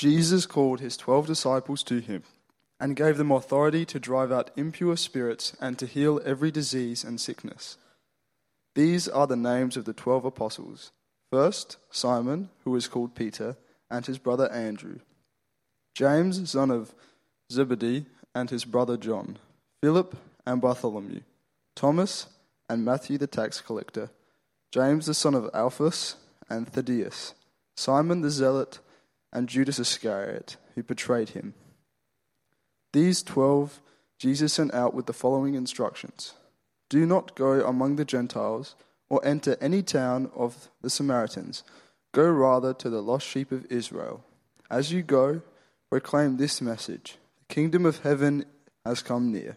Jesus called his twelve disciples to him and gave them authority to drive out impure spirits and to heal every disease and sickness. These are the names of the twelve apostles. First, Simon, who is called Peter, and his brother Andrew. James, son of Zebedee, and his brother John. Philip and Bartholomew. Thomas and Matthew the tax collector. James the son of Alphaeus and Thaddeus. Simon the zealot and Judas Iscariot, who betrayed him. These twelve Jesus sent out with the following instructions Do not go among the Gentiles or enter any town of the Samaritans. Go rather to the lost sheep of Israel. As you go, proclaim this message The kingdom of heaven has come near.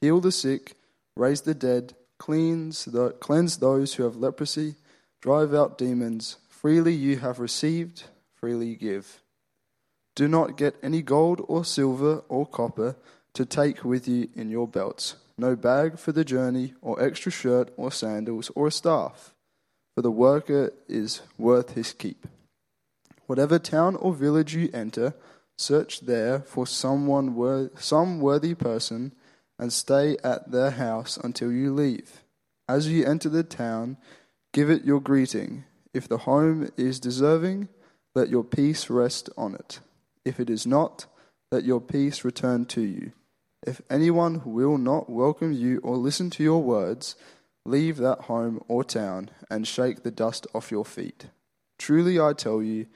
Heal the sick, raise the dead, cleanse, the, cleanse those who have leprosy, drive out demons. Freely you have received freely give. Do not get any gold or silver or copper to take with you in your belts, no bag for the journey, or extra shirt or sandals or a staff, for the worker is worth his keep. Whatever town or village you enter, search there for someone wor- some worthy person and stay at their house until you leave. As you enter the town, give it your greeting. If the home is deserving, let your peace rest on it. If it is not, let your peace return to you. If anyone will not welcome you or listen to your words, leave that home or town and shake the dust off your feet. Truly I tell you,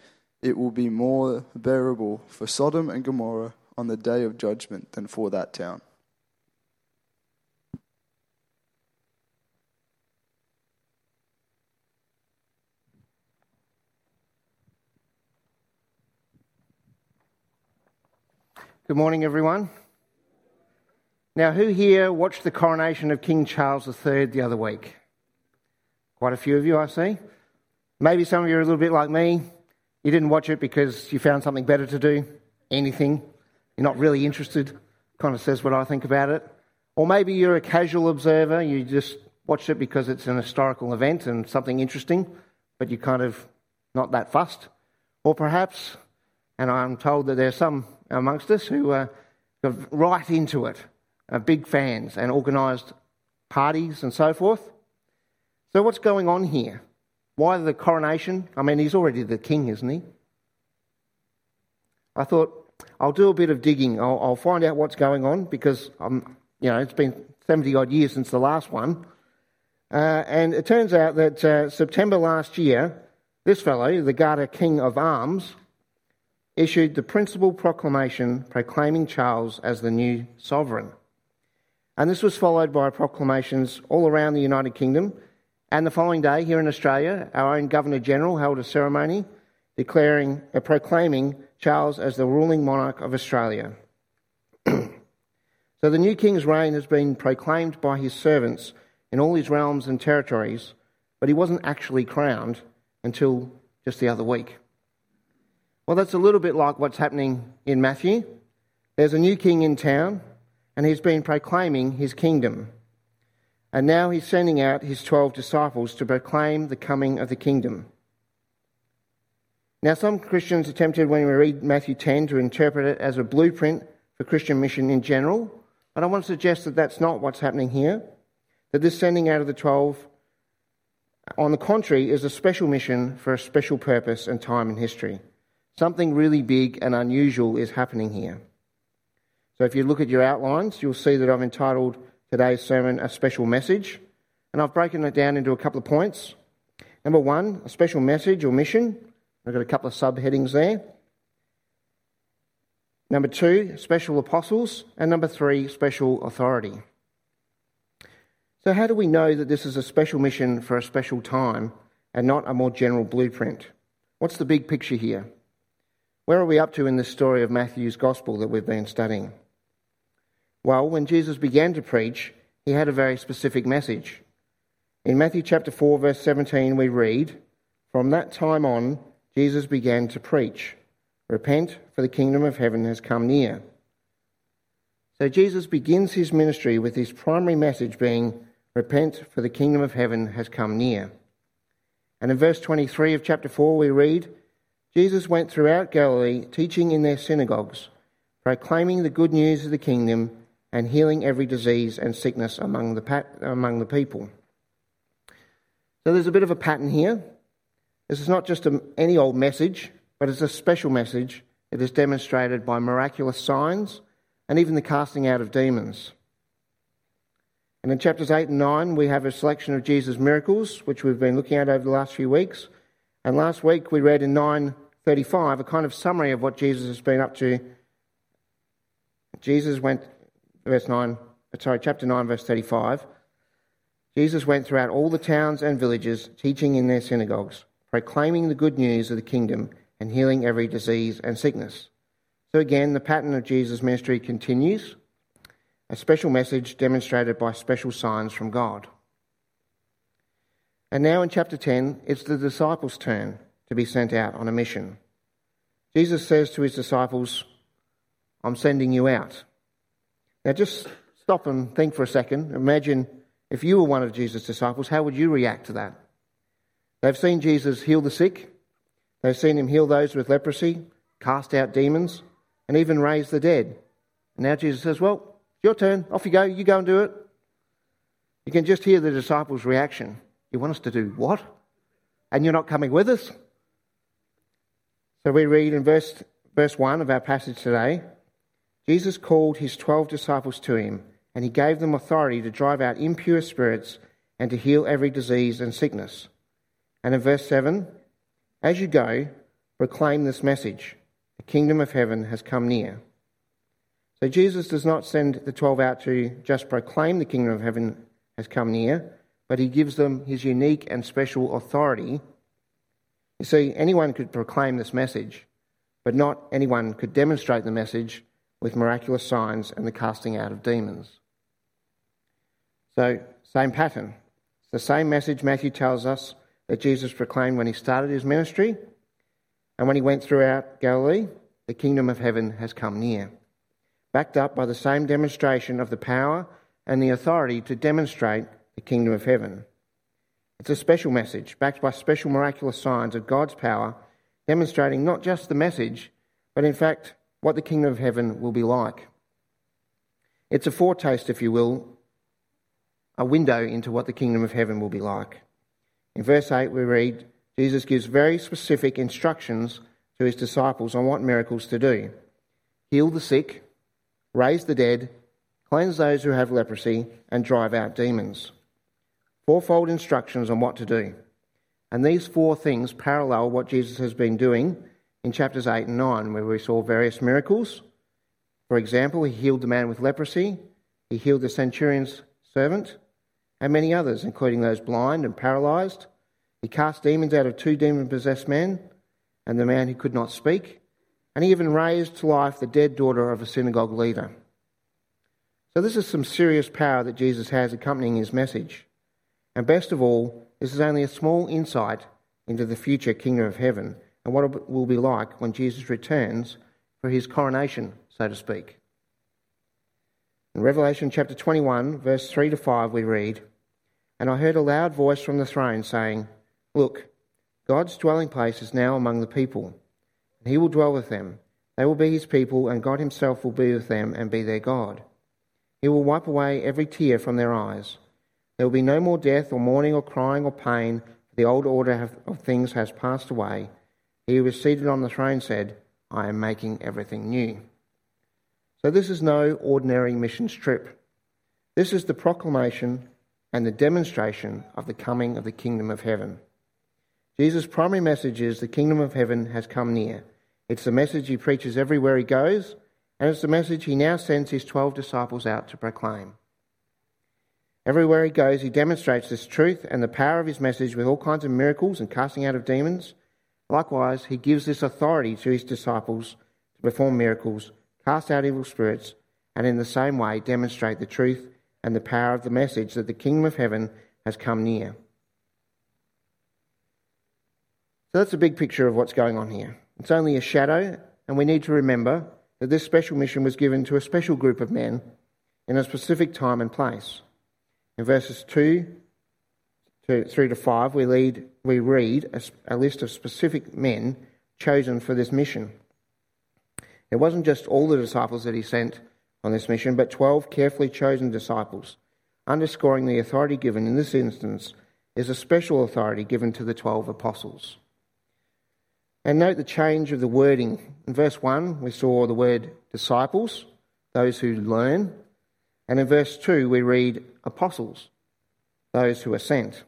it will be more bearable for Sodom and Gomorrah on the day of judgment than for that town. Good morning, everyone. Now, who here watched the coronation of King Charles III the other week? Quite a few of you, I see. Maybe some of you are a little bit like me. You didn't watch it because you found something better to do, anything. You're not really interested. Kind of says what I think about it. Or maybe you're a casual observer. You just watched it because it's an historical event and something interesting, but you're kind of not that fussed. Or perhaps, and I'm told that there's some amongst us who are right into it, are big fans, and organised parties and so forth. So, what's going on here? Why the coronation? I mean, he's already the king, isn't he? I thought I'll do a bit of digging. I'll, I'll find out what's going on because I'm, you know, it's been 70 odd years since the last one. Uh, and it turns out that uh, September last year, this fellow, the Garter King of Arms, issued the principal proclamation proclaiming Charles as the new sovereign. And this was followed by proclamations all around the United Kingdom. And the following day, here in Australia, our own Governor General held a ceremony declaring, uh, proclaiming Charles as the ruling monarch of Australia. so the new king's reign has been proclaimed by his servants in all his realms and territories, but he wasn't actually crowned until just the other week. Well, that's a little bit like what's happening in Matthew. There's a new king in town, and he's been proclaiming his kingdom. And now he's sending out his 12 disciples to proclaim the coming of the kingdom. Now, some Christians are tempted when we read Matthew 10 to interpret it as a blueprint for Christian mission in general, but I want to suggest that that's not what's happening here. That this sending out of the 12, on the contrary, is a special mission for a special purpose and time in history. Something really big and unusual is happening here. So if you look at your outlines, you'll see that I've entitled today's sermon A Special Message, and I've broken it down into a couple of points. Number one, a special message or mission. I've got a couple of subheadings there. Number two, special apostles. And number three, special authority. So, how do we know that this is a special mission for a special time and not a more general blueprint? What's the big picture here? Where are we up to in this story of Matthew's gospel that we've been studying? Well, when Jesus began to preach, he had a very specific message. In Matthew chapter 4, verse 17, we read, From that time on, Jesus began to preach, Repent, for the kingdom of heaven has come near. So Jesus begins his ministry with his primary message being, Repent, for the kingdom of heaven has come near. And in verse 23 of chapter 4, we read, Jesus went throughout Galilee, teaching in their synagogues, proclaiming the good news of the kingdom and healing every disease and sickness among the, among the people. So there's a bit of a pattern here. This is not just a, any old message, but it's a special message that is demonstrated by miraculous signs and even the casting out of demons. And in chapters 8 and 9, we have a selection of Jesus' miracles, which we've been looking at over the last few weeks. And last week we read in 9:35 a kind of summary of what Jesus has been up to. Jesus went, verse 9, sorry, chapter 9, verse 35. Jesus went throughout all the towns and villages, teaching in their synagogues, proclaiming the good news of the kingdom and healing every disease and sickness. So again, the pattern of Jesus' ministry continues a special message demonstrated by special signs from God. And now in chapter 10, it's the disciples' turn to be sent out on a mission. Jesus says to his disciples, I'm sending you out. Now just stop and think for a second. Imagine if you were one of Jesus' disciples, how would you react to that? They've seen Jesus heal the sick, they've seen him heal those with leprosy, cast out demons, and even raise the dead. And now Jesus says, Well, your turn. Off you go. You go and do it. You can just hear the disciples' reaction. You want us to do what? And you're not coming with us? So we read in verse, verse 1 of our passage today Jesus called his 12 disciples to him, and he gave them authority to drive out impure spirits and to heal every disease and sickness. And in verse 7, as you go, proclaim this message the kingdom of heaven has come near. So Jesus does not send the 12 out to just proclaim the kingdom of heaven has come near, but he gives them his unique and special authority. You see, anyone could proclaim this message, but not anyone could demonstrate the message with miraculous signs and the casting out of demons. So, same pattern. It's the same message Matthew tells us that Jesus proclaimed when he started his ministry and when he went throughout Galilee the kingdom of heaven has come near backed up by the same demonstration of the power and the authority to demonstrate the kingdom of heaven. It's a special message, backed by special miraculous signs of God's power, demonstrating not just the message, but in fact what the kingdom of heaven will be like. It's a foretaste, if you will, a window into what the kingdom of heaven will be like. In verse 8, we read Jesus gives very specific instructions to his disciples on what miracles to do heal the sick, raise the dead, cleanse those who have leprosy, and drive out demons. Fourfold instructions on what to do. And these four things parallel what Jesus has been doing in chapters 8 and 9, where we saw various miracles. For example, he healed the man with leprosy, he healed the centurion's servant, and many others, including those blind and paralyzed. He cast demons out of two demon possessed men and the man who could not speak and he even raised to life the dead daughter of a synagogue leader. So, this is some serious power that Jesus has accompanying his message. And best of all, this is only a small insight into the future kingdom of heaven and what it will be like when Jesus returns for his coronation, so to speak. In Revelation chapter 21, verse 3 to 5, we read, And I heard a loud voice from the throne saying, Look, God's dwelling place is now among the people and he will dwell with them. They will be his people, and God himself will be with them and be their God. He will wipe away every tear from their eyes. There will be no more death, or mourning, or crying, or pain, the old order of things has passed away. He who was seated on the throne said, I am making everything new. So, this is no ordinary missions trip. This is the proclamation and the demonstration of the coming of the kingdom of heaven. Jesus' primary message is the kingdom of heaven has come near. It's the message he preaches everywhere he goes, and it's the message he now sends his 12 disciples out to proclaim. Everywhere he goes, he demonstrates this truth and the power of his message with all kinds of miracles and casting out of demons. Likewise, he gives this authority to his disciples to perform miracles, cast out evil spirits, and in the same way demonstrate the truth and the power of the message that the kingdom of heaven has come near. So that's a big picture of what's going on here. It's only a shadow, and we need to remember that this special mission was given to a special group of men in a specific time and place. In verses 2 to 3 to 5, we, lead, we read a, a list of specific men chosen for this mission. It wasn't just all the disciples that he sent on this mission, but 12 carefully chosen disciples, underscoring the authority given in this instance is a special authority given to the 12 apostles. And note the change of the wording. In verse 1, we saw the word disciples, those who learn. And in verse 2, we read apostles, those who are sent.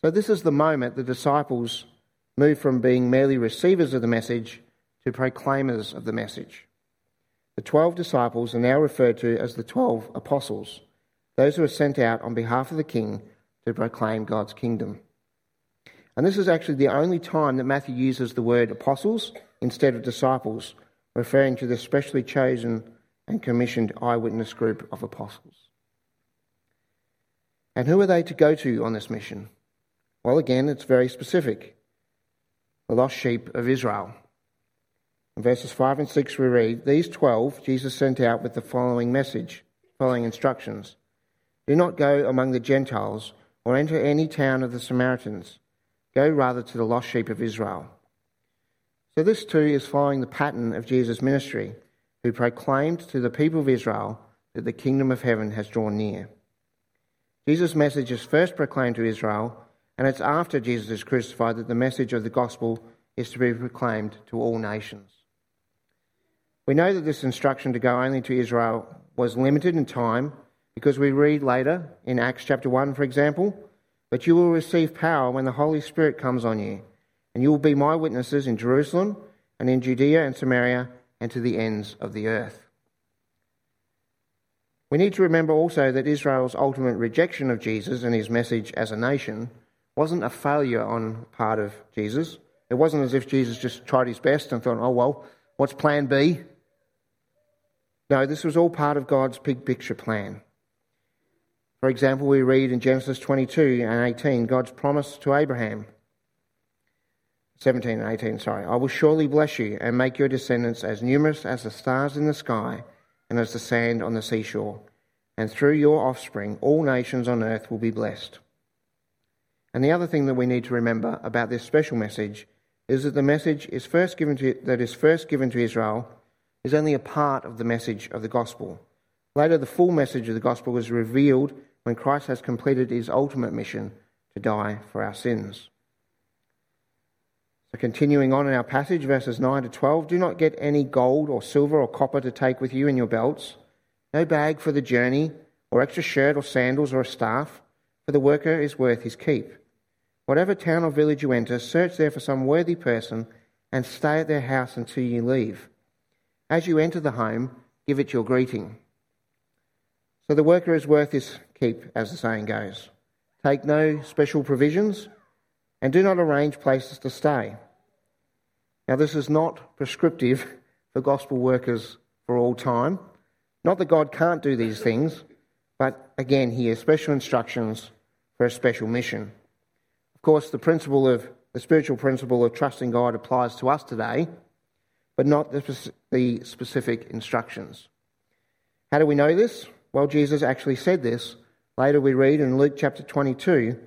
So this is the moment the disciples move from being merely receivers of the message to proclaimers of the message. The 12 disciples are now referred to as the 12 apostles, those who are sent out on behalf of the king to proclaim God's kingdom. And this is actually the only time that Matthew uses the word apostles instead of disciples, referring to the specially chosen and commissioned eyewitness group of apostles. And who are they to go to on this mission? Well, again, it's very specific the lost sheep of Israel. In verses 5 and 6, we read These twelve Jesus sent out with the following message, following instructions Do not go among the Gentiles or enter any town of the Samaritans Go rather to the lost sheep of Israel. So, this too is following the pattern of Jesus' ministry, who proclaimed to the people of Israel that the kingdom of heaven has drawn near. Jesus' message is first proclaimed to Israel, and it's after Jesus is crucified that the message of the gospel is to be proclaimed to all nations. We know that this instruction to go only to Israel was limited in time because we read later in Acts chapter 1, for example, but you will receive power when the Holy Spirit comes on you, and you will be my witnesses in Jerusalem and in Judea and Samaria and to the ends of the earth. We need to remember also that Israel's ultimate rejection of Jesus and his message as a nation wasn't a failure on part of Jesus. It wasn't as if Jesus just tried his best and thought, oh, well, what's plan B? No, this was all part of God's big picture plan. For example, we read in Genesis 22 and 18 God's promise to Abraham. 17 and 18, sorry. I will surely bless you and make your descendants as numerous as the stars in the sky and as the sand on the seashore. And through your offspring, all nations on earth will be blessed. And the other thing that we need to remember about this special message is that the message is first given to, that is first given to Israel is only a part of the message of the gospel. Later, the full message of the gospel was revealed when Christ has completed his ultimate mission to die for our sins. Continuing on in our passage, verses 9 to 12 do not get any gold or silver or copper to take with you in your belts, no bag for the journey, or extra shirt or sandals or a staff, for the worker is worth his keep. Whatever town or village you enter, search there for some worthy person and stay at their house until you leave. As you enter the home, give it your greeting. So the worker is worth his keep, as the saying goes. Take no special provisions and do not arrange places to stay. Now, this is not prescriptive for gospel workers for all time. Not that God can't do these things, but again, he has special instructions for a special mission. Of course, the principle of the spiritual principle of trusting God applies to us today, but not the, the specific instructions. How do we know this? Well, Jesus actually said this. Later we read in Luke chapter 22.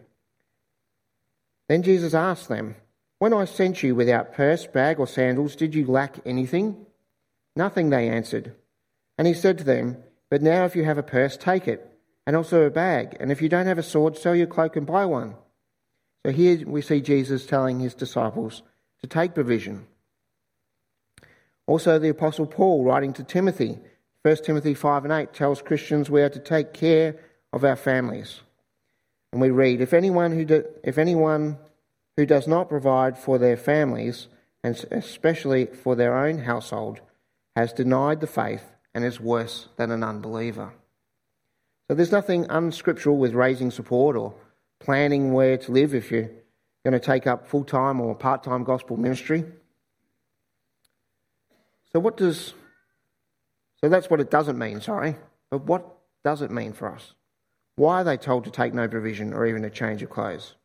Then Jesus asked them, When I sent you without purse, bag, or sandals, did you lack anything? Nothing, they answered. And he said to them, But now if you have a purse, take it, and also a bag. And if you don't have a sword, sell your cloak and buy one. So here we see Jesus telling his disciples to take provision. Also, the Apostle Paul writing to Timothy 1 Timothy 5 and 8 tells Christians we are to take care of our families. And we read, if anyone who, do, if anyone who does not provide for their families, and especially for their own household, has denied the faith and is worse than an unbeliever. So there's nothing unscriptural with raising support or planning where to live if you're going to take up full time or part time gospel ministry. So, what does so that's what it doesn't mean, sorry. But what does it mean for us? Why are they told to take no provision or even a change of clothes?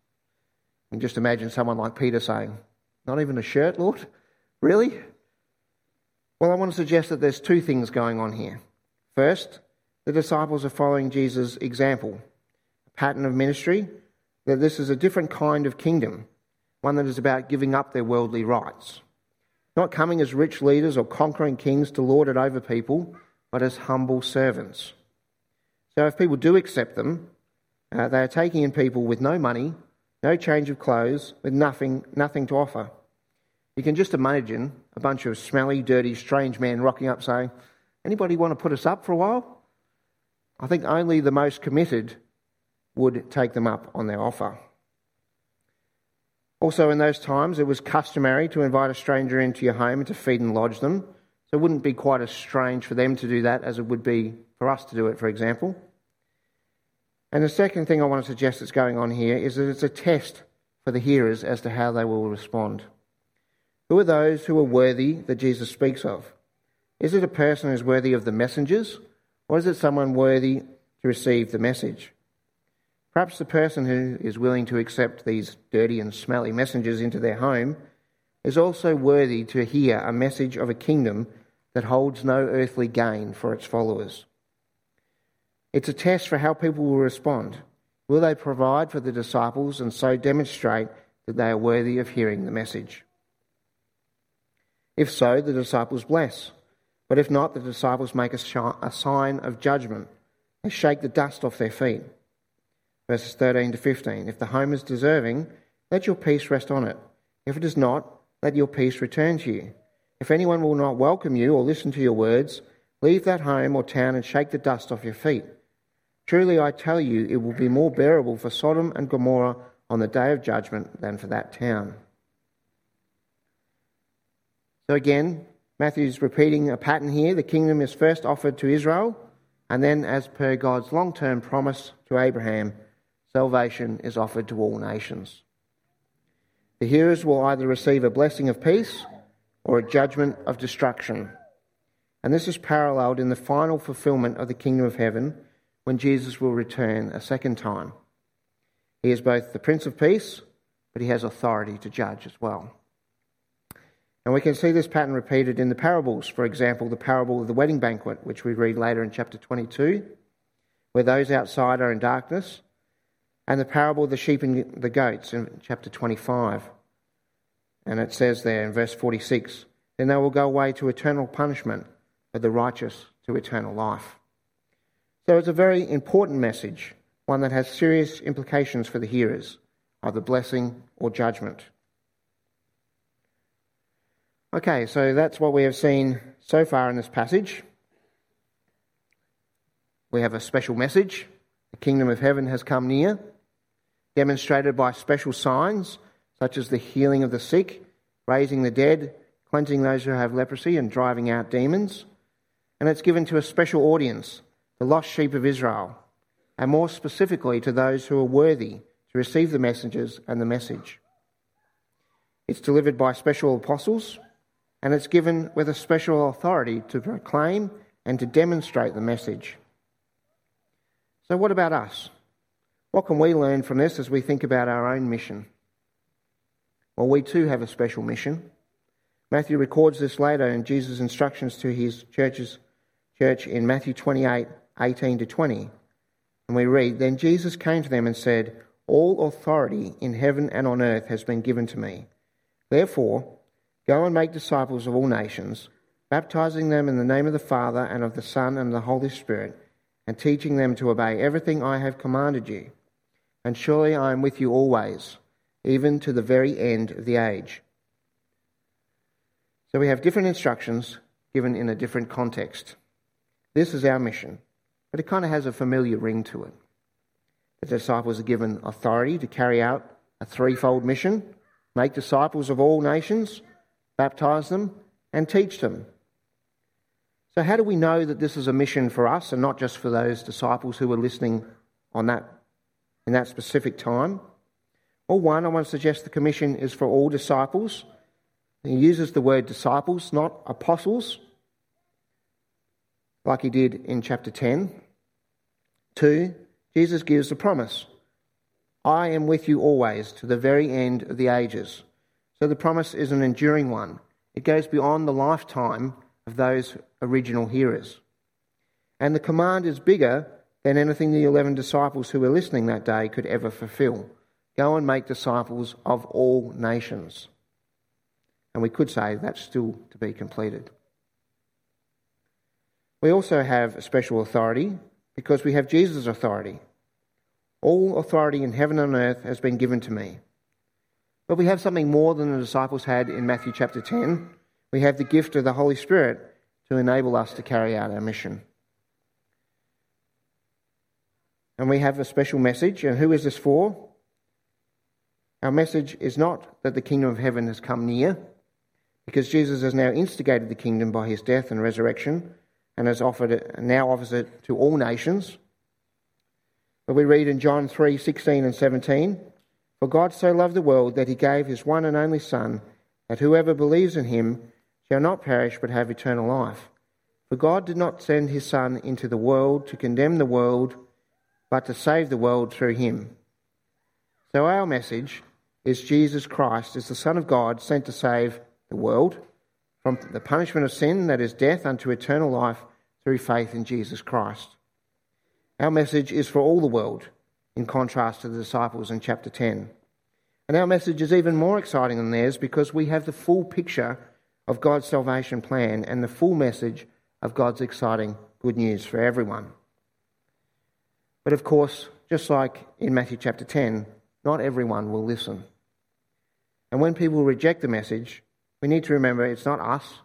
And just imagine someone like Peter saying, Not even a shirt, Lord? Really? Well, I want to suggest that there's two things going on here. First, the disciples are following Jesus' example, a pattern of ministry, that this is a different kind of kingdom, one that is about giving up their worldly rights. not coming as rich leaders or conquering kings to lord it over people, but as humble servants. So if people do accept them, uh, they are taking in people with no money, no change of clothes, with nothing, nothing to offer. You can just imagine a bunch of smelly, dirty, strange men rocking up saying, Anybody want to put us up for a while? I think only the most committed would take them up on their offer. Also, in those times, it was customary to invite a stranger into your home and to feed and lodge them. So it wouldn't be quite as strange for them to do that as it would be for us to do it, for example. And the second thing I want to suggest that's going on here is that it's a test for the hearers as to how they will respond. Who are those who are worthy that Jesus speaks of? Is it a person who's worthy of the messengers, or is it someone worthy to receive the message? Perhaps the person who is willing to accept these dirty and smelly messengers into their home is also worthy to hear a message of a kingdom that holds no earthly gain for its followers. It's a test for how people will respond. Will they provide for the disciples and so demonstrate that they are worthy of hearing the message? If so, the disciples bless. But if not, the disciples make a, sign of judgment. They shake the dust off their feet. Verses 13 to 15. If the home is deserving, let your peace rest on it. If it is not, let your peace return to you. If anyone will not welcome you or listen to your words, leave that home or town and shake the dust off your feet. Truly I tell you, it will be more bearable for Sodom and Gomorrah on the day of judgment than for that town. So again, Matthew's repeating a pattern here. The kingdom is first offered to Israel, and then, as per God's long term promise to Abraham, salvation is offered to all nations. The hearers will either receive a blessing of peace or a judgment of destruction. And this is paralleled in the final fulfillment of the kingdom of heaven when Jesus will return a second time. He is both the Prince of Peace, but he has authority to judge as well. And we can see this pattern repeated in the parables. For example, the parable of the wedding banquet, which we read later in chapter 22, where those outside are in darkness, and the parable of the sheep and the goats in chapter 25. And it says there in verse 46 Then they will go away to eternal punishment, but the righteous to eternal life. So it's a very important message, one that has serious implications for the hearers, either blessing or judgment. Okay, so that's what we have seen so far in this passage. We have a special message. The kingdom of heaven has come near, demonstrated by special signs such as the healing of the sick, raising the dead, cleansing those who have leprosy, and driving out demons. And it's given to a special audience, the lost sheep of Israel, and more specifically to those who are worthy to receive the messengers and the message. It's delivered by special apostles and it's given with a special authority to proclaim and to demonstrate the message. So, what about us? What can we learn from this as we think about our own mission? Well, we too have a special mission. Matthew records this later in Jesus' instructions to his churches, church in Matthew 28 18 to 20. And we read, Then Jesus came to them and said, All authority in heaven and on earth has been given to me. Therefore, Go and make disciples of all nations, baptizing them in the name of the Father and of the Son and the Holy Spirit, and teaching them to obey everything I have commanded you. And surely I am with you always, even to the very end of the age. So we have different instructions given in a different context. This is our mission, but it kind of has a familiar ring to it. The disciples are given authority to carry out a threefold mission make disciples of all nations baptize them, and teach them. So, how do we know that this is a mission for us and not just for those disciples who were listening on that, in that specific time? Well, one, I want to suggest the commission is for all disciples. He uses the word disciples, not apostles, like he did in chapter 10. Two, Jesus gives the promise I am with you always to the very end of the ages. So the promise is an enduring one. It goes beyond the lifetime of those original hearers. And the command is bigger than anything the 11 disciples who were listening that day could ever fulfill. Go and make disciples of all nations. And we could say that's still to be completed. We also have special authority because we have Jesus' authority. All authority in heaven and earth has been given to me. But we have something more than the disciples had in Matthew chapter 10. We have the gift of the Holy Spirit to enable us to carry out our mission. And we have a special message. And who is this for? Our message is not that the kingdom of heaven has come near, because Jesus has now instigated the kingdom by his death and resurrection and has offered it, now offers it to all nations. But we read in John 3 16 and 17 For God so loved the world that he gave his one and only Son, that whoever believes in him shall not perish but have eternal life. For God did not send his Son into the world to condemn the world, but to save the world through him. So our message is Jesus Christ is the Son of God sent to save the world from the punishment of sin, that is death, unto eternal life through faith in Jesus Christ. Our message is for all the world, in contrast to the disciples in chapter 10. And our message is even more exciting than theirs because we have the full picture of God's salvation plan and the full message of God's exciting good news for everyone. But of course, just like in Matthew chapter 10, not everyone will listen. And when people reject the message, we need to remember it's not us,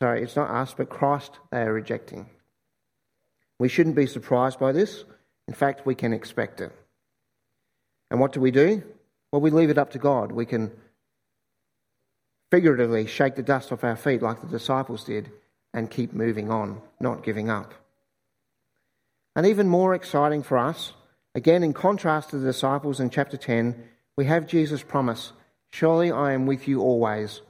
sorry, it's not us, but Christ they are rejecting. We shouldn't be surprised by this. In fact, we can expect it. And what do we do? Well, we leave it up to God. We can figuratively shake the dust off our feet like the disciples did and keep moving on, not giving up. And even more exciting for us, again, in contrast to the disciples in chapter 10, we have Jesus' promise Surely I am with you always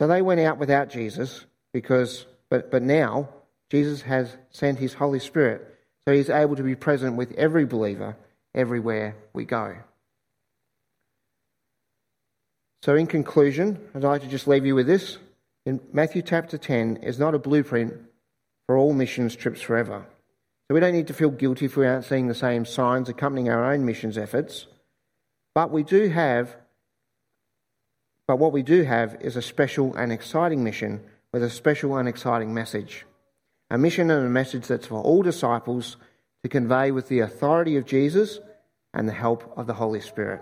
so they went out without Jesus because, but, but now Jesus has sent his Holy Spirit. So he's able to be present with every believer everywhere we go. So, in conclusion, I'd like to just leave you with this. In Matthew chapter 10 is not a blueprint for all missions trips forever. So, we don't need to feel guilty if we aren't seeing the same signs accompanying our own missions efforts. But we do have but what we do have is a special and exciting mission with a special and exciting message. A mission and a message that's for all disciples to convey with the authority of Jesus and the help of the Holy Spirit.